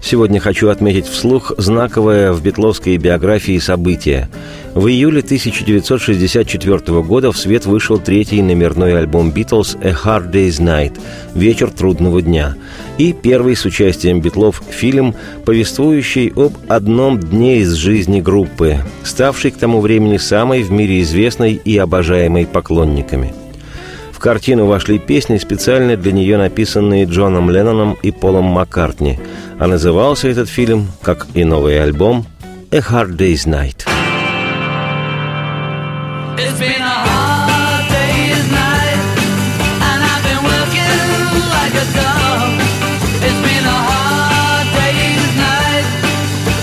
Сегодня хочу отметить вслух знаковое в битловской биографии событие. В июле 1964 года в свет вышел третий номерной альбом «Битлз» «A Hard Day's Night» «Вечер трудного дня» и первый с участием Битлов фильм, повествующий об одном дне из жизни группы, ставший к тому времени самой в мире известной и обожаемой поклонниками – в картину вошли песни, специально для нее написанные Джоном Ленноном и Полом Маккартни, а назывался этот фильм, как и новый альбом, «A Hard Day's Night». It's been a hard day's night, and I've been working like a dog. It's been a hard day's night.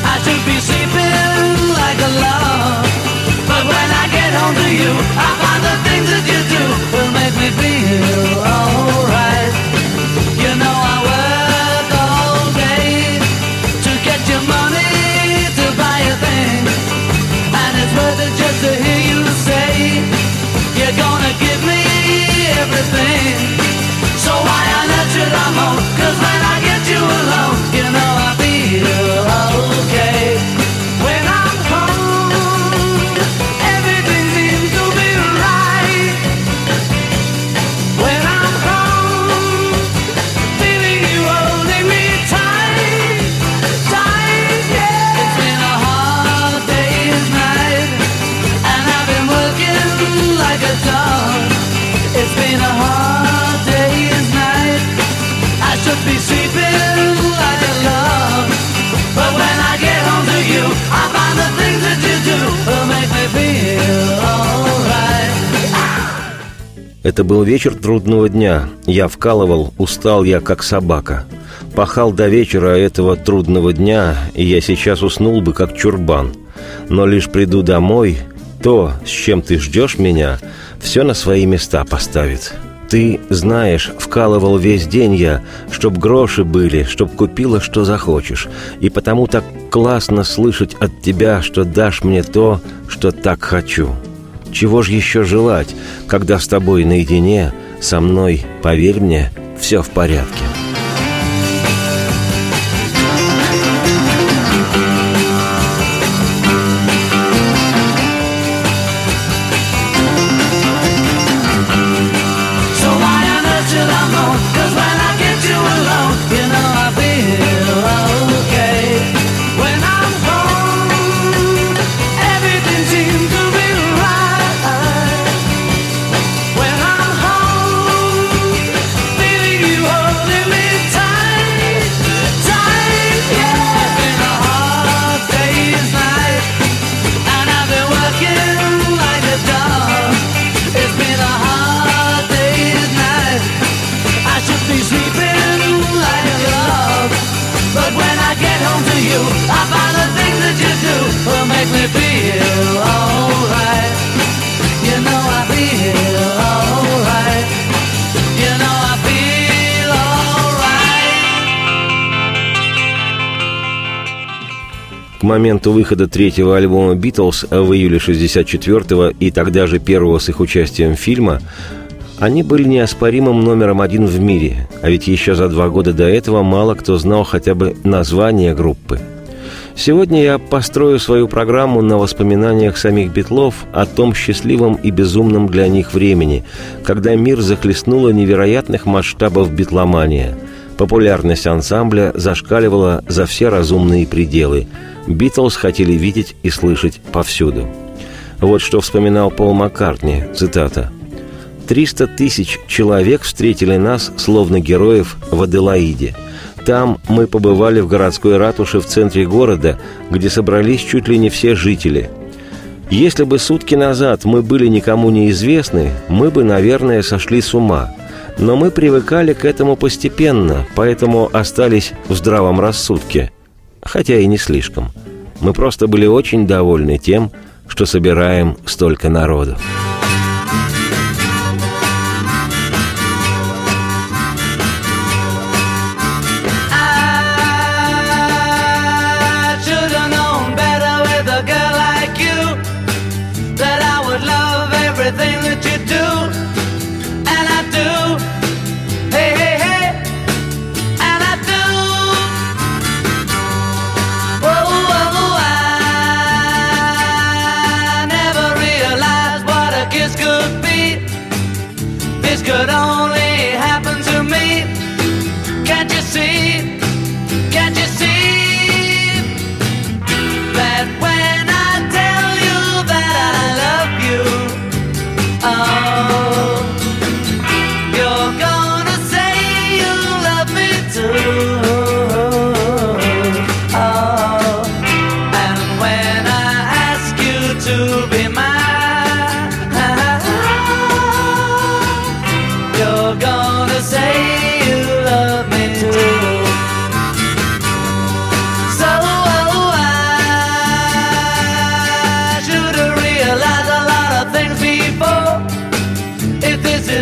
I should be sleeping like a log, but when I get home to you, I Это был вечер трудного дня. Я вкалывал, устал я, как собака. Пахал до вечера этого трудного дня, и я сейчас уснул бы, как чурбан. Но лишь приду домой, то, с чем ты ждешь меня, все на свои места поставит. Ты знаешь, вкалывал весь день я, чтоб гроши были, чтоб купила, что захочешь. И потому так классно слышать от тебя, что дашь мне то, что так хочу. Чего ж еще желать, когда с тобой наедине, со мной, поверь мне, все в порядке. Моменту выхода третьего альбома «Битлз» в июле 64-го и тогда же первого с их участием фильма они были неоспоримым номером один в мире, а ведь еще за два года до этого мало кто знал хотя бы название группы. Сегодня я построю свою программу на воспоминаниях самих Битлов о том счастливом и безумном для них времени, когда мир захлестнула невероятных масштабов битломания. Популярность ансамбля зашкаливала за все разумные пределы. Битлз хотели видеть и слышать повсюду. Вот что вспоминал Пол Маккартни, цитата – 300 тысяч человек встретили нас, словно героев, в Аделаиде. Там мы побывали в городской ратуше в центре города, где собрались чуть ли не все жители. Если бы сутки назад мы были никому неизвестны, мы бы, наверное, сошли с ума. Но мы привыкали к этому постепенно, поэтому остались в здравом рассудке. Хотя и не слишком. Мы просто были очень довольны тем, что собираем столько народу.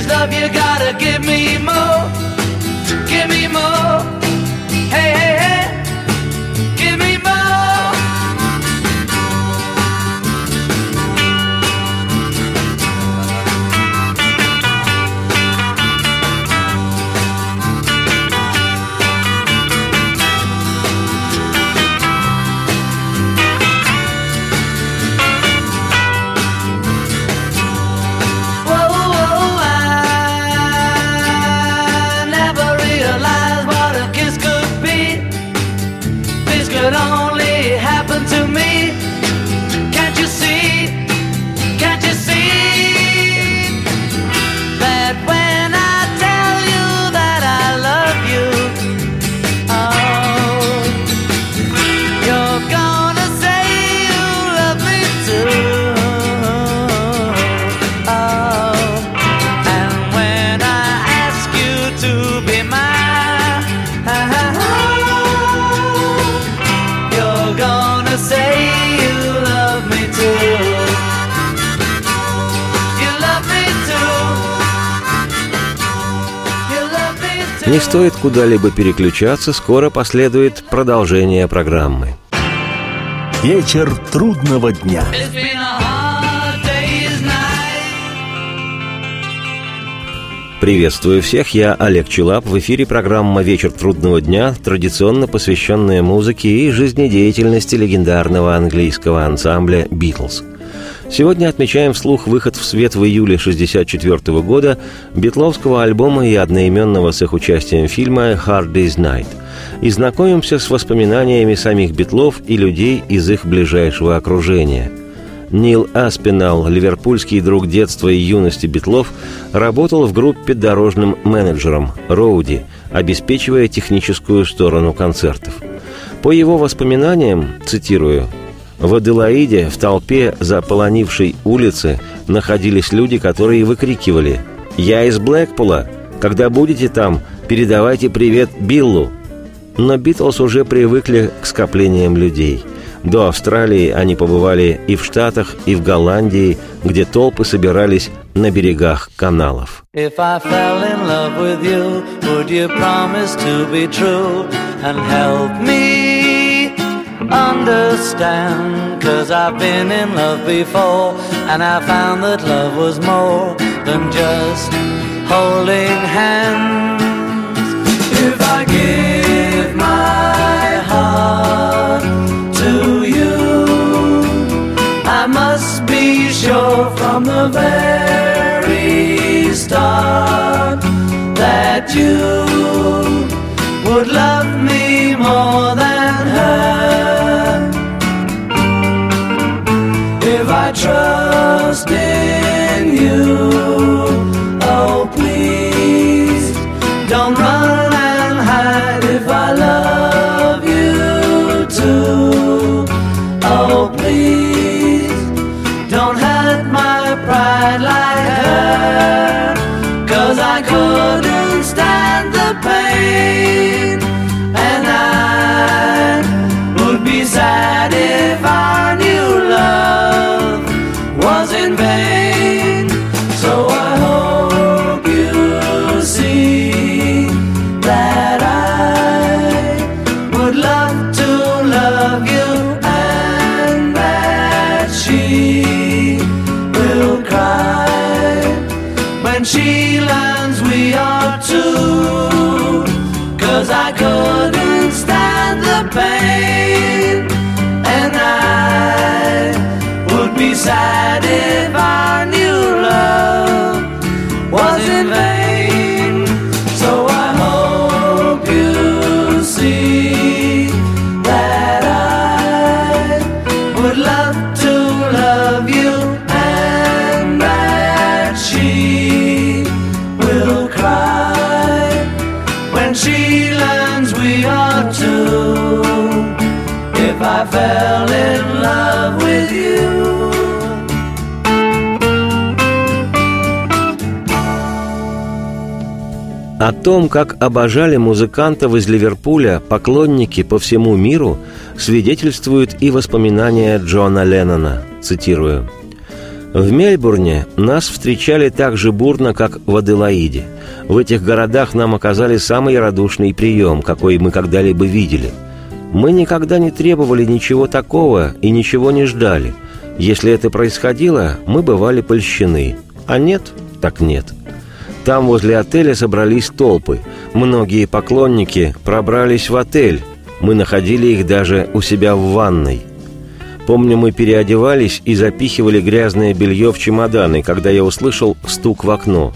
Love, you gotta give me more. Give me more. Не стоит куда-либо переключаться, скоро последует продолжение программы. Вечер трудного дня. Приветствую всех, я Олег Челап. В эфире программа «Вечер трудного дня», традиционно посвященная музыке и жизнедеятельности легендарного английского ансамбля «Битлз». Сегодня отмечаем вслух выход в свет в июле 1964 года битловского альбома и одноименного с их участием фильма «Hard Day's Night» и знакомимся с воспоминаниями самих битлов и людей из их ближайшего окружения – Нил Аспинал, ливерпульский друг детства и юности Битлов, работал в группе дорожным менеджером «Роуди», обеспечивая техническую сторону концертов. По его воспоминаниям, цитирую, «В Аделаиде, в толпе заполонившей улицы, находились люди, которые выкрикивали «Я из Блэкпула! Когда будете там, передавайте привет Биллу!» Но Битлз уже привыкли к скоплениям людей – до Австралии они побывали и в Штатах, и в Голландии, где толпы собирались на берегах каналов. And help me understand? Cause I've been in love before and I found that love was more than just holding hands. If I give my heart to you, I must be sure from the very start that you would love me more than her. Trust in you, oh please don't run was in vain том, как обожали музыкантов из Ливерпуля поклонники по всему миру, свидетельствуют и воспоминания Джона Леннона, цитирую. В Мельбурне нас встречали так же бурно, как в Аделаиде. В этих городах нам оказали самый радушный прием, какой мы когда-либо видели. Мы никогда не требовали ничего такого и ничего не ждали. Если это происходило, мы бывали польщены. А нет, так нет. Там возле отеля собрались толпы. Многие поклонники пробрались в отель. Мы находили их даже у себя в ванной – Помню, мы переодевались и запихивали грязное белье в чемоданы, когда я услышал стук в окно.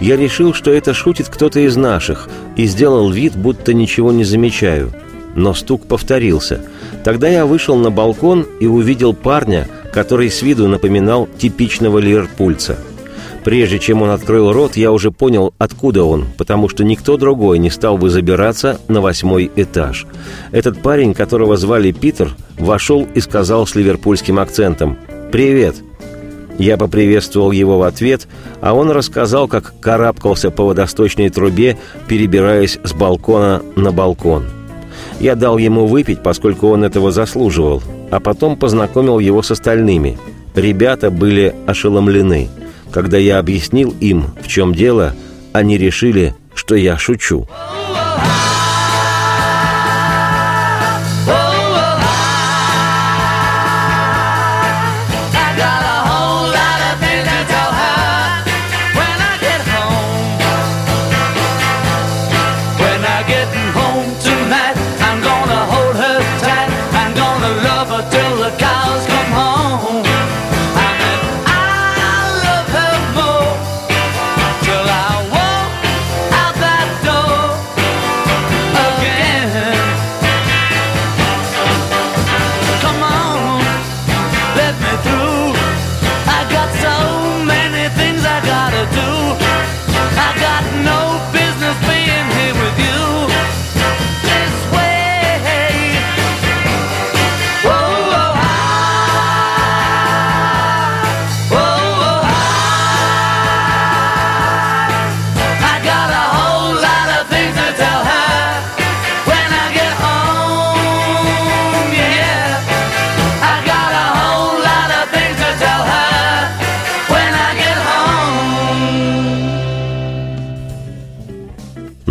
Я решил, что это шутит кто-то из наших, и сделал вид, будто ничего не замечаю. Но стук повторился. Тогда я вышел на балкон и увидел парня, который с виду напоминал типичного ливерпульца – Прежде чем он открыл рот, я уже понял, откуда он, потому что никто другой не стал бы забираться на восьмой этаж. Этот парень, которого звали Питер, вошел и сказал с ливерпульским акцентом «Привет!». Я поприветствовал его в ответ, а он рассказал, как карабкался по водосточной трубе, перебираясь с балкона на балкон. Я дал ему выпить, поскольку он этого заслуживал, а потом познакомил его с остальными. Ребята были ошеломлены – когда я объяснил им, в чем дело, они решили, что я шучу.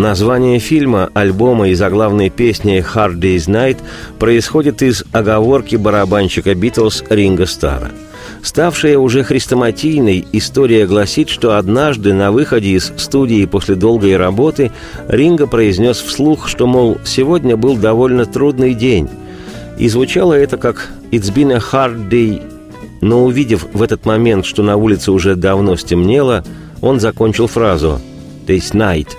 Название фильма, альбома и заглавной песни «Hard Day's Night» происходит из оговорки барабанщика «Битлз» Ринга Стара. Ставшая уже хрестоматийной, история гласит, что однажды на выходе из студии после долгой работы Ринга произнес вслух, что, мол, сегодня был довольно трудный день. И звучало это как «It's been a hard day», но увидев в этот момент, что на улице уже давно стемнело, он закончил фразу «This night»,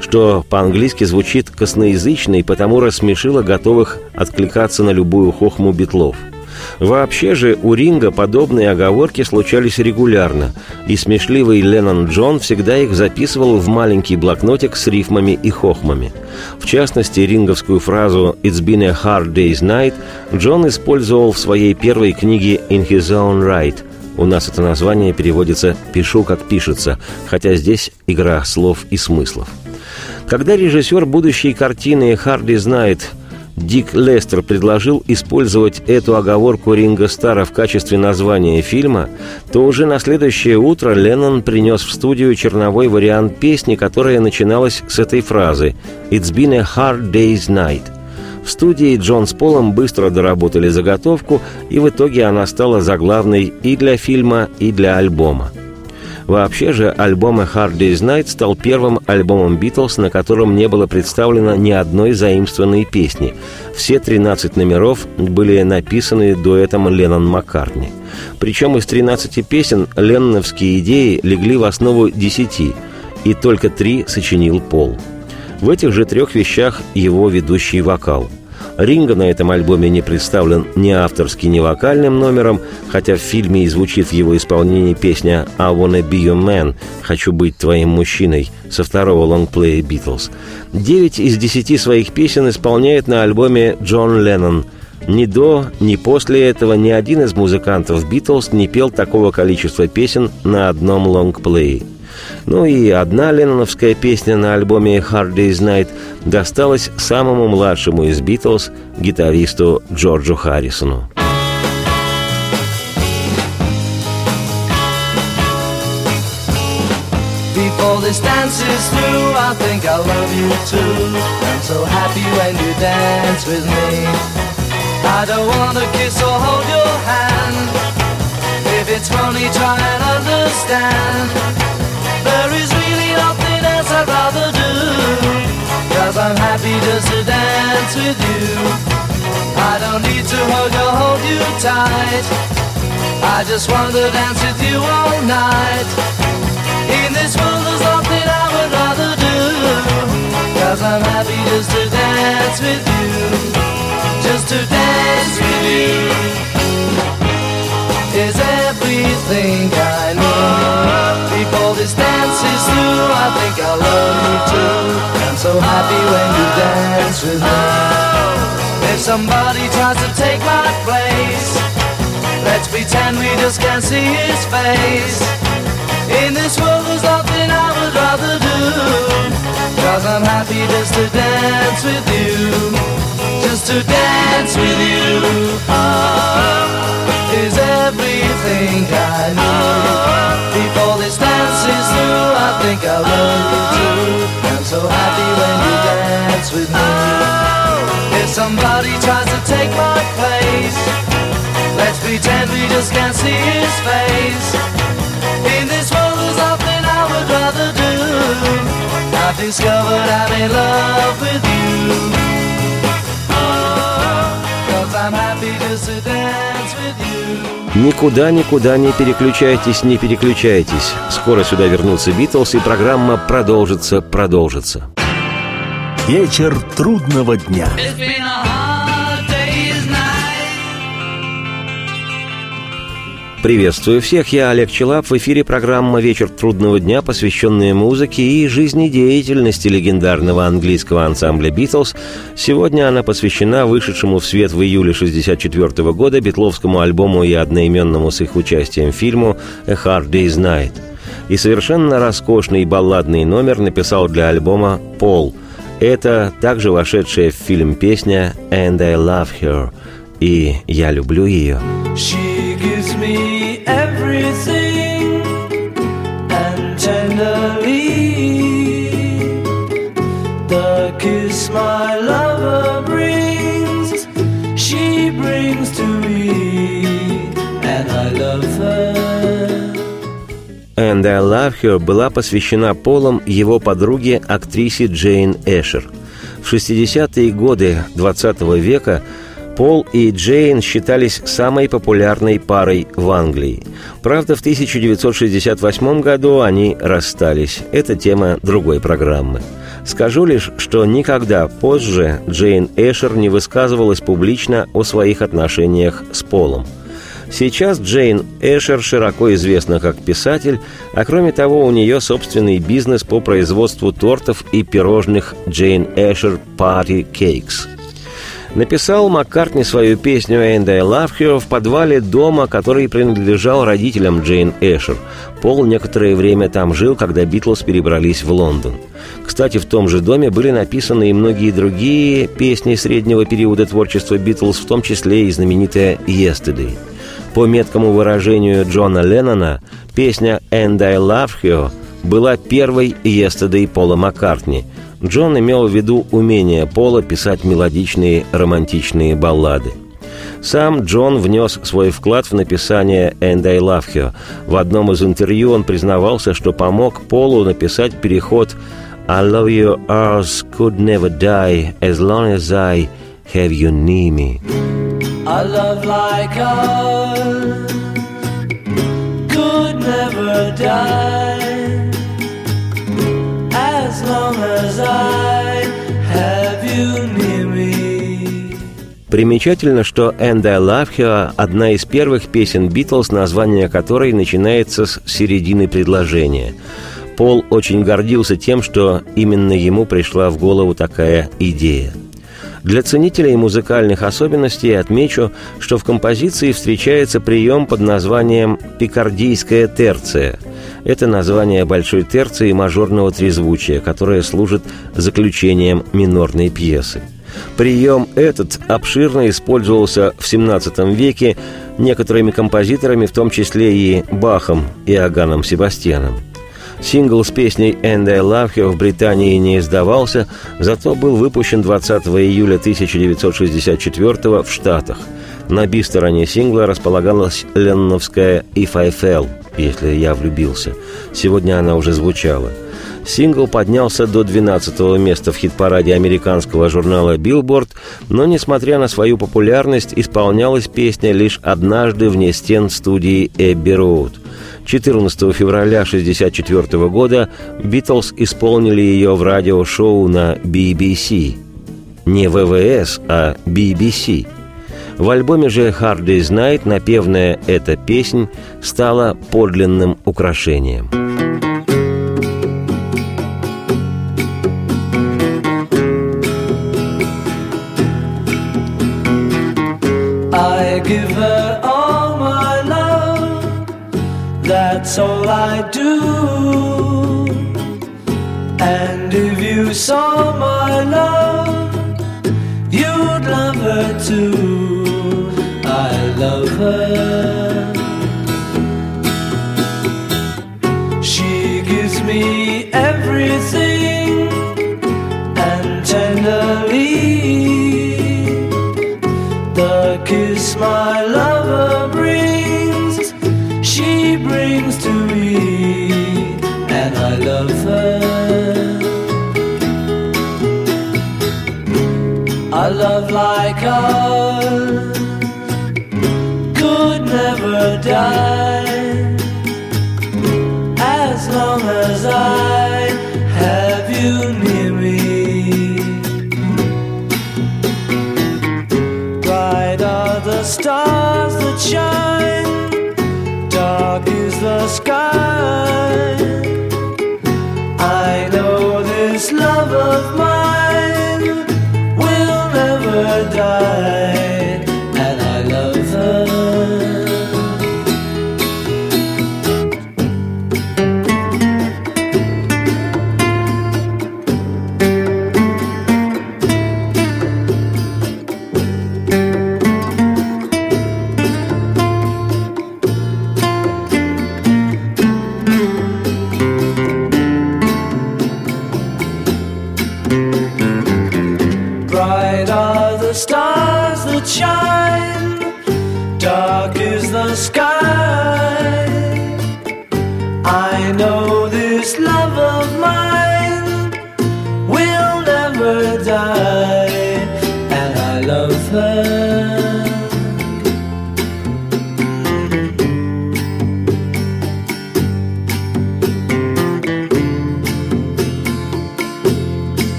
что по-английски звучит косноязычно и потому рассмешило готовых откликаться на любую хохму битлов. Вообще же у Ринга подобные оговорки случались регулярно, и смешливый Леннон Джон всегда их записывал в маленький блокнотик с рифмами и хохмами. В частности, ринговскую фразу «It's been a hard day's night» Джон использовал в своей первой книге «In his own right», у нас это название переводится «пишу, как пишется», хотя здесь игра слов и смыслов. Когда режиссер будущей картины «Харди знает» Дик Лестер предложил использовать эту оговорку Ринга Стара в качестве названия фильма, то уже на следующее утро Леннон принес в студию черновой вариант песни, которая начиналась с этой фразы «It's been a hard day's night». В студии Джон с Полом быстро доработали заготовку, и в итоге она стала заглавной и для фильма, и для альбома. Вообще же альбом «A Hard Day's Night» стал первым альбомом «Битлз», на котором не было представлено ни одной заимствованной песни. Все 13 номеров были написаны дуэтом Леннон-Маккартни. Причем из 13 песен ленноновские идеи легли в основу 10, и только три сочинил Пол. В этих же трех вещах его ведущий вокал – Ринга на этом альбоме не представлен ни авторски, ни вокальным номером, хотя в фильме и звучит в его исполнении песня «I wanna be your man» «Хочу быть твоим мужчиной» со второго лонгплея «Битлз». Девять из десяти своих песен исполняет на альбоме Джон Леннон – ни до, ни после этого ни один из музыкантов «Битлз» не пел такого количества песен на одном лонгплее – ну и одна ленноновская песня на альбоме «Hard Day's Night» досталась самому младшему из «Битлз» гитаристу Джорджу Харрисону. Before this dance is through, I think I love you too. I'm so happy when you dance with me. I don't wanna kiss or hold your hand. If it's funny, try and understand. There is really nothing else I'd rather do. Cause I'm happy just to dance with you. I don't need to hug or hold you tight. I just want to dance with you all night. In this world, there's nothing I would rather do. Cause I'm happy just to dance with you. Just to dance with you. Is everything I need. Before this dance is through, I think I love you too. I'm so happy when you dance with me. If somebody tries to take my place, let's pretend we just can't see his face. In this world there's nothing I would rather do Cause I'm happy just to dance with you Just to dance with you oh, I need Before this dance is through I think I love you too I'm so happy when you dance with me. If somebody tries to take my place Let's pretend we just can't see his face. In this world there's nothing I would rather do. I've discovered I'm in love with you. Oh, Cause I'm happy just to dance with you Никуда, никуда не переключайтесь, не переключайтесь. Скоро сюда вернутся Битлз, и программа продолжится, продолжится. Вечер трудного дня. Приветствую всех, я Олег Челап. В эфире программа «Вечер трудного дня», посвященная музыке и жизнедеятельности легендарного английского ансамбля «Битлз». Сегодня она посвящена вышедшему в свет в июле 1964 года битловскому альбому и одноименному с их участием фильму «A Hard Day's Night». И совершенно роскошный балладный номер написал для альбома Пол. Это также вошедшая в фильм песня «And I Love Her» и «Я люблю ее». She gives me everything and tenderly the kiss my lover brings she brings to me and I love her «And I Love Her» была посвящена Полом его подруге, актрисе Джейн Эшер. В 60-е годы XX века Пол и Джейн считались самой популярной парой в Англии. Правда, в 1968 году они расстались. Это тема другой программы. Скажу лишь, что никогда позже Джейн Эшер не высказывалась публично о своих отношениях с Полом. Сейчас Джейн Эшер широко известна как писатель, а кроме того у нее собственный бизнес по производству тортов и пирожных Джейн Эшер Party Cakes. Написал Маккартни свою песню «And I Love Her» в подвале дома, который принадлежал родителям Джейн Эшер. Пол некоторое время там жил, когда Битлз перебрались в Лондон. Кстати, в том же доме были написаны и многие другие песни среднего периода творчества Битлз, в том числе и знаменитая «Yesterday». По меткому выражению Джона Леннона, песня «And I Love Her» была первой «Yesterday» Пола Маккартни. Джон имел в виду умение Пола писать мелодичные романтичные баллады. Сам Джон внес свой вклад в написание «And I Love Her». В одном из интервью он признавался, что помог Полу написать переход «I love you ours could never die as long as I have you near me». A love like ours could never die Примечательно, что «And I Love Her» — одна из первых песен «Битлз», название которой начинается с середины предложения. Пол очень гордился тем, что именно ему пришла в голову такая идея. Для ценителей музыкальных особенностей отмечу, что в композиции встречается прием под названием «пикардийская терция». Это название большой терции мажорного трезвучия, которое служит заключением минорной пьесы. Прием этот обширно использовался в XVII веке некоторыми композиторами, в том числе и Бахом и Аганом Себастьяном. Сингл с песней «And I Love You» в Британии не издавался, зато был выпущен 20 июля 1964 в Штатах. На би-стороне сингла располагалась ленновская «If I Fell», «Если я влюбился». Сегодня она уже звучала – Сингл поднялся до 12 места в хит-параде американского журнала Billboard, но, несмотря на свою популярность, исполнялась песня лишь однажды вне стен студии Эбби Роуд. 14 февраля 1964 года Битлз исполнили ее в радиошоу на BBC. Не ВВС, а BBC. В альбоме же «Hard Day's Night» напевная эта песнь стала подлинным украшением. give her all my love. That's all I do. And if you saw my love, you'd love her too. I. She gives me everything and tenderly the kiss my lover brings, she brings to me, and I love her. A love like ours never die as long as I have you near me. Bright are the stars that shine, dark is the sky.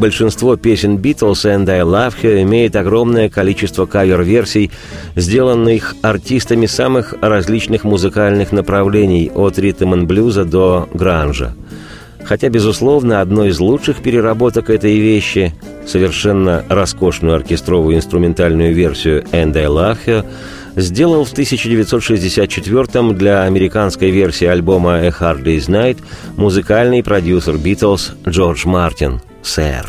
Большинство песен Битлз, «And I Love You» имеет огромное количество кавер-версий, сделанных артистами самых различных музыкальных направлений, от ритм-н-блюза до гранжа. Хотя, безусловно, одной из лучших переработок этой вещи, совершенно роскошную оркестровую инструментальную версию «And I Love You», сделал в 1964 для американской версии альбома «A Hard Day's Night» музыкальный продюсер Битлз Джордж Мартин – ser.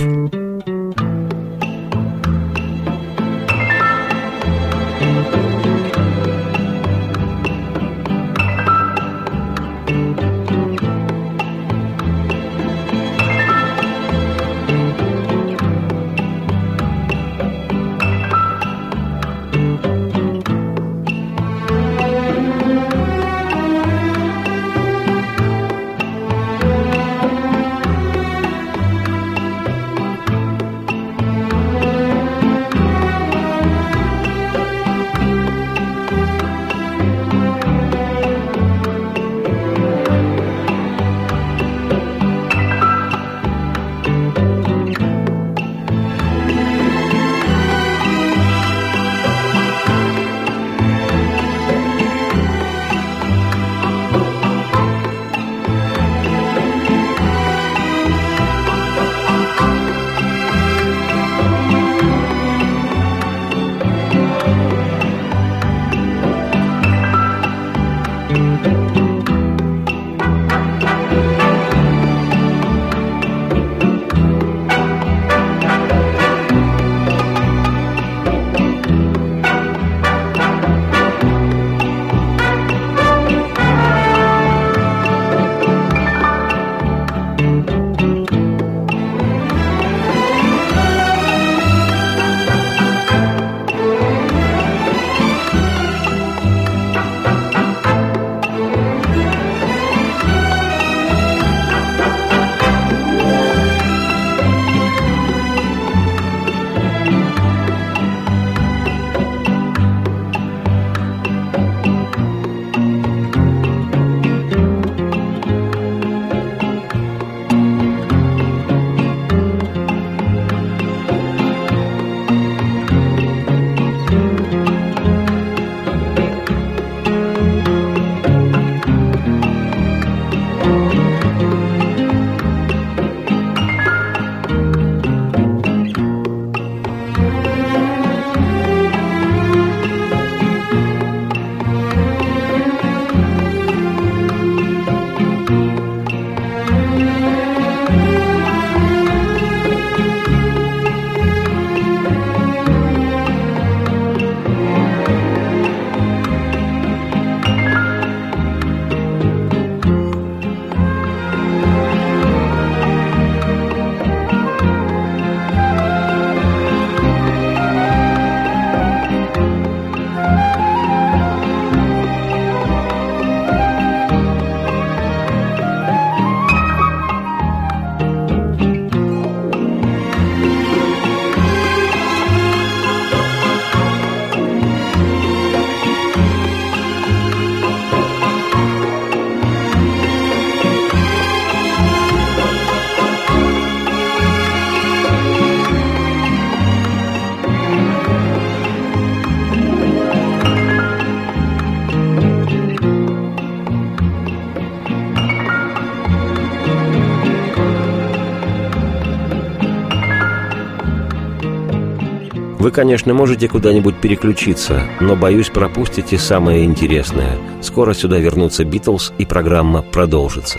Вы, конечно, можете куда-нибудь переключиться, но, боюсь, пропустите самое интересное. Скоро сюда вернутся Битлз, и программа продолжится.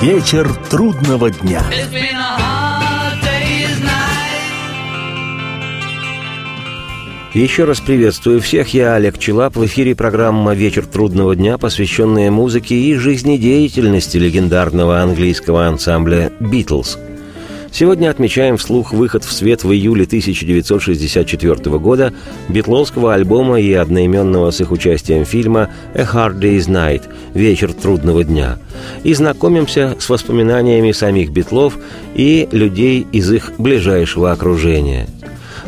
Вечер трудного дня. Еще раз приветствую всех, я Олег Челап. В эфире программа «Вечер трудного дня», посвященная музыке и жизнедеятельности легендарного английского ансамбля «Битлз». Сегодня отмечаем вслух выход в свет в июле 1964 года битловского альбома и одноименного с их участием фильма «A Hard Day's Night» – «Вечер трудного дня» и знакомимся с воспоминаниями самих битлов и людей из их ближайшего окружения –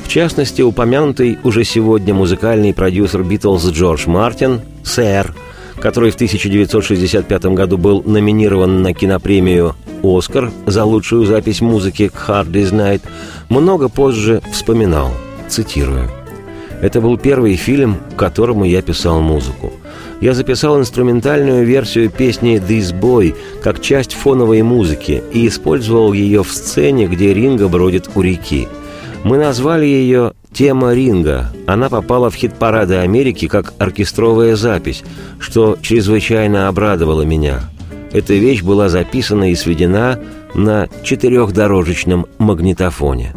в частности, упомянутый уже сегодня музыкальный продюсер Битлз Джордж Мартин, сэр, который в 1965 году был номинирован на кинопремию «Оскар» за лучшую запись музыки к «Hard Day's Night», много позже вспоминал, цитирую, «Это был первый фильм, к которому я писал музыку. Я записал инструментальную версию песни «This Boy» как часть фоновой музыки и использовал ее в сцене, где Ринга бродит у реки. Мы назвали ее «Тема Ринга». Она попала в хит-парады Америки как оркестровая запись, что чрезвычайно обрадовало меня. Эта вещь была записана и сведена на четырехдорожечном магнитофоне.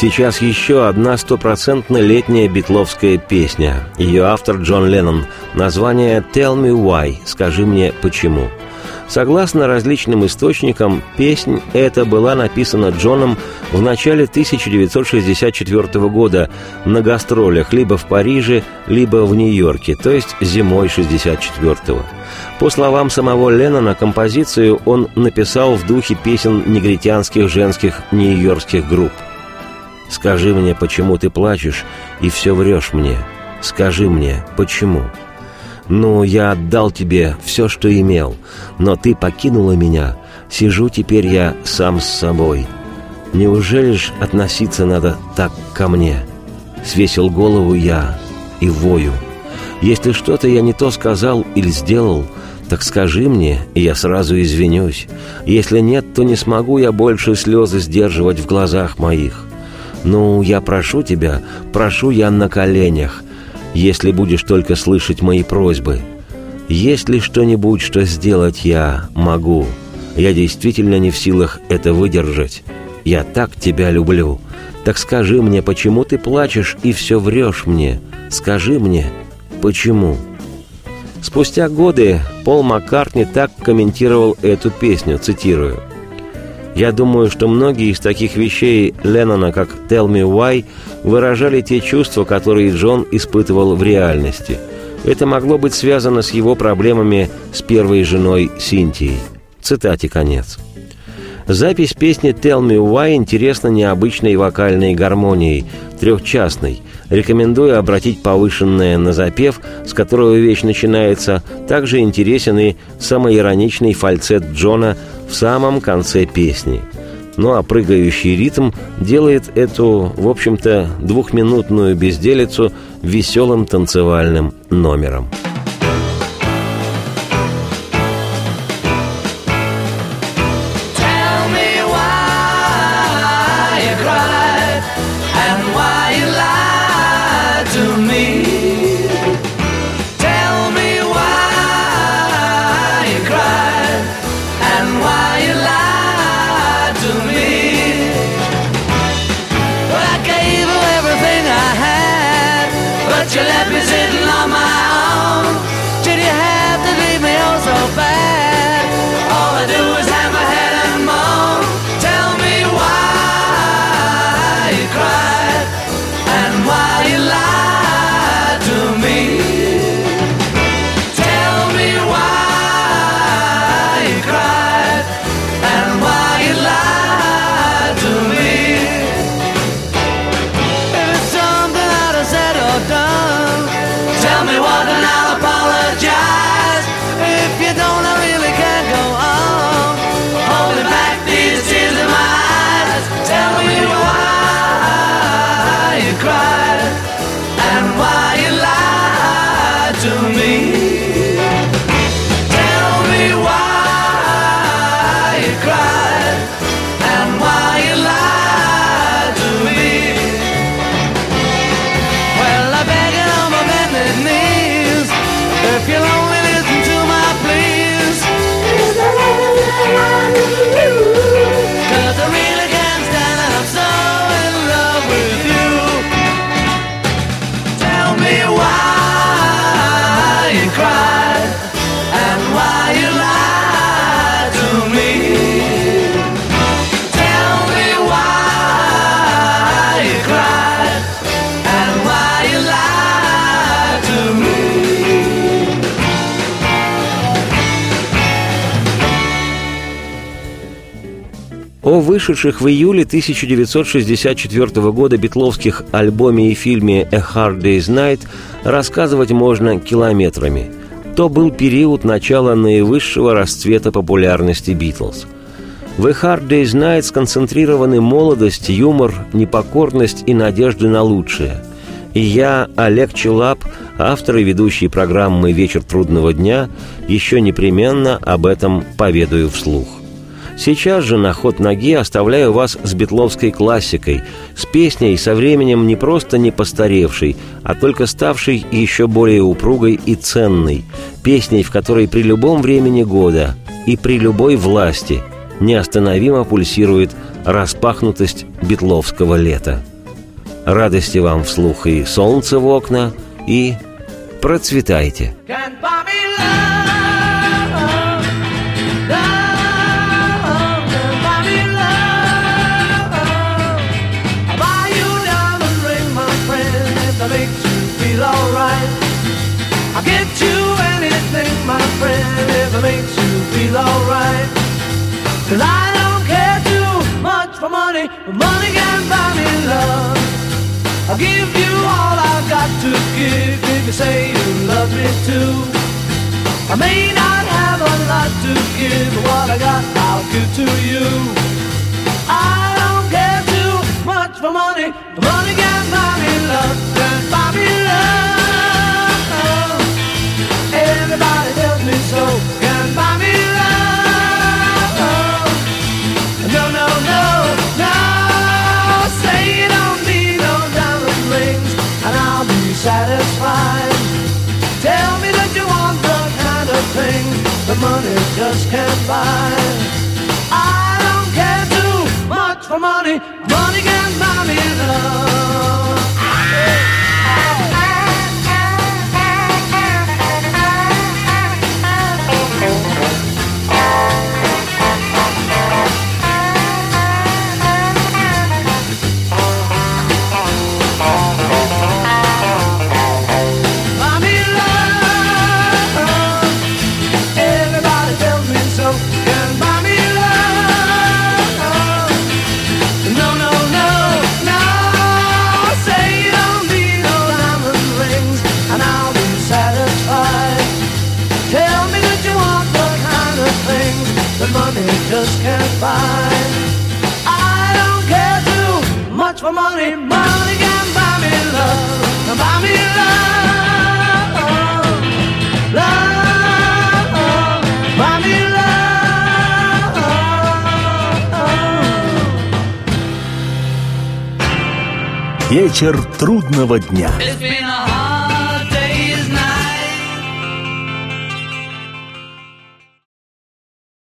Сейчас еще одна стопроцентно летняя битловская песня. Ее автор Джон Леннон. Название «Tell me why» – «Скажи мне почему». Согласно различным источникам, песнь эта была написана Джоном в начале 1964 года на гастролях либо в Париже, либо в Нью-Йорке, то есть зимой 64-го. По словам самого Леннона, композицию он написал в духе песен негритянских женских нью-йоркских групп – Скажи мне, почему ты плачешь и все врешь мне. Скажи мне, почему? Ну, я отдал тебе все, что имел, но ты покинула меня. Сижу теперь я сам с собой. Неужели ж относиться надо так ко мне? Свесил голову я и вою. Если что-то я не то сказал или сделал, так скажи мне, и я сразу извинюсь. Если нет, то не смогу я больше слезы сдерживать в глазах моих. «Ну, я прошу тебя, прошу я на коленях, если будешь только слышать мои просьбы. Есть ли что-нибудь, что сделать я могу? Я действительно не в силах это выдержать. Я так тебя люблю. Так скажи мне, почему ты плачешь и все врешь мне? Скажи мне, почему?» Спустя годы Пол Маккартни так комментировал эту песню, цитирую. «Я думаю, что многие из таких вещей Леннона, как «Tell Me Why», выражали те чувства, которые Джон испытывал в реальности. Это могло быть связано с его проблемами с первой женой Синтией. Цитате конец. Запись песни «Tell Me Why» интересна необычной вокальной гармонией, трехчастной. Рекомендую обратить повышенное на запев, с которого вещь начинается. Также интересен и самоироничный фальцет Джона в самом конце песни. Ну а прыгающий ритм делает эту, в общем-то, двухминутную безделицу веселым танцевальным номером. О вышедших в июле 1964 года битловских альбоме и фильме «A Hard Day's Night» рассказывать можно километрами. То был период начала наивысшего расцвета популярности «Битлз». В «A Hard Day's Night» сконцентрированы молодость, юмор, непокорность и надежды на лучшее. И я, Олег Челап, автор и ведущий программы «Вечер трудного дня», еще непременно об этом поведаю вслух. Сейчас же на ход ноги оставляю вас с битловской классикой, с песней со временем не просто не постаревшей, а только ставшей еще более упругой и ценной, песней, в которой при любом времени года и при любой власти неостановимо пульсирует распахнутость битловского лета. Радости вам вслух и солнце в окна, и процветайте! Can't buy me love, my friend, if it makes you feel alright. Cause I don't care too much for money, but money can buy me love. I'll give you all I've got to give if you say you love me too. I may not have a lot to give, but what I got I'll give to you. I don't care too much for money, but money can buy me love, can buy me love. Satisfied. Tell me that you want the kind of thing that money just can't buy. I don't care too much for money, Вечер трудного дня. It's been a hard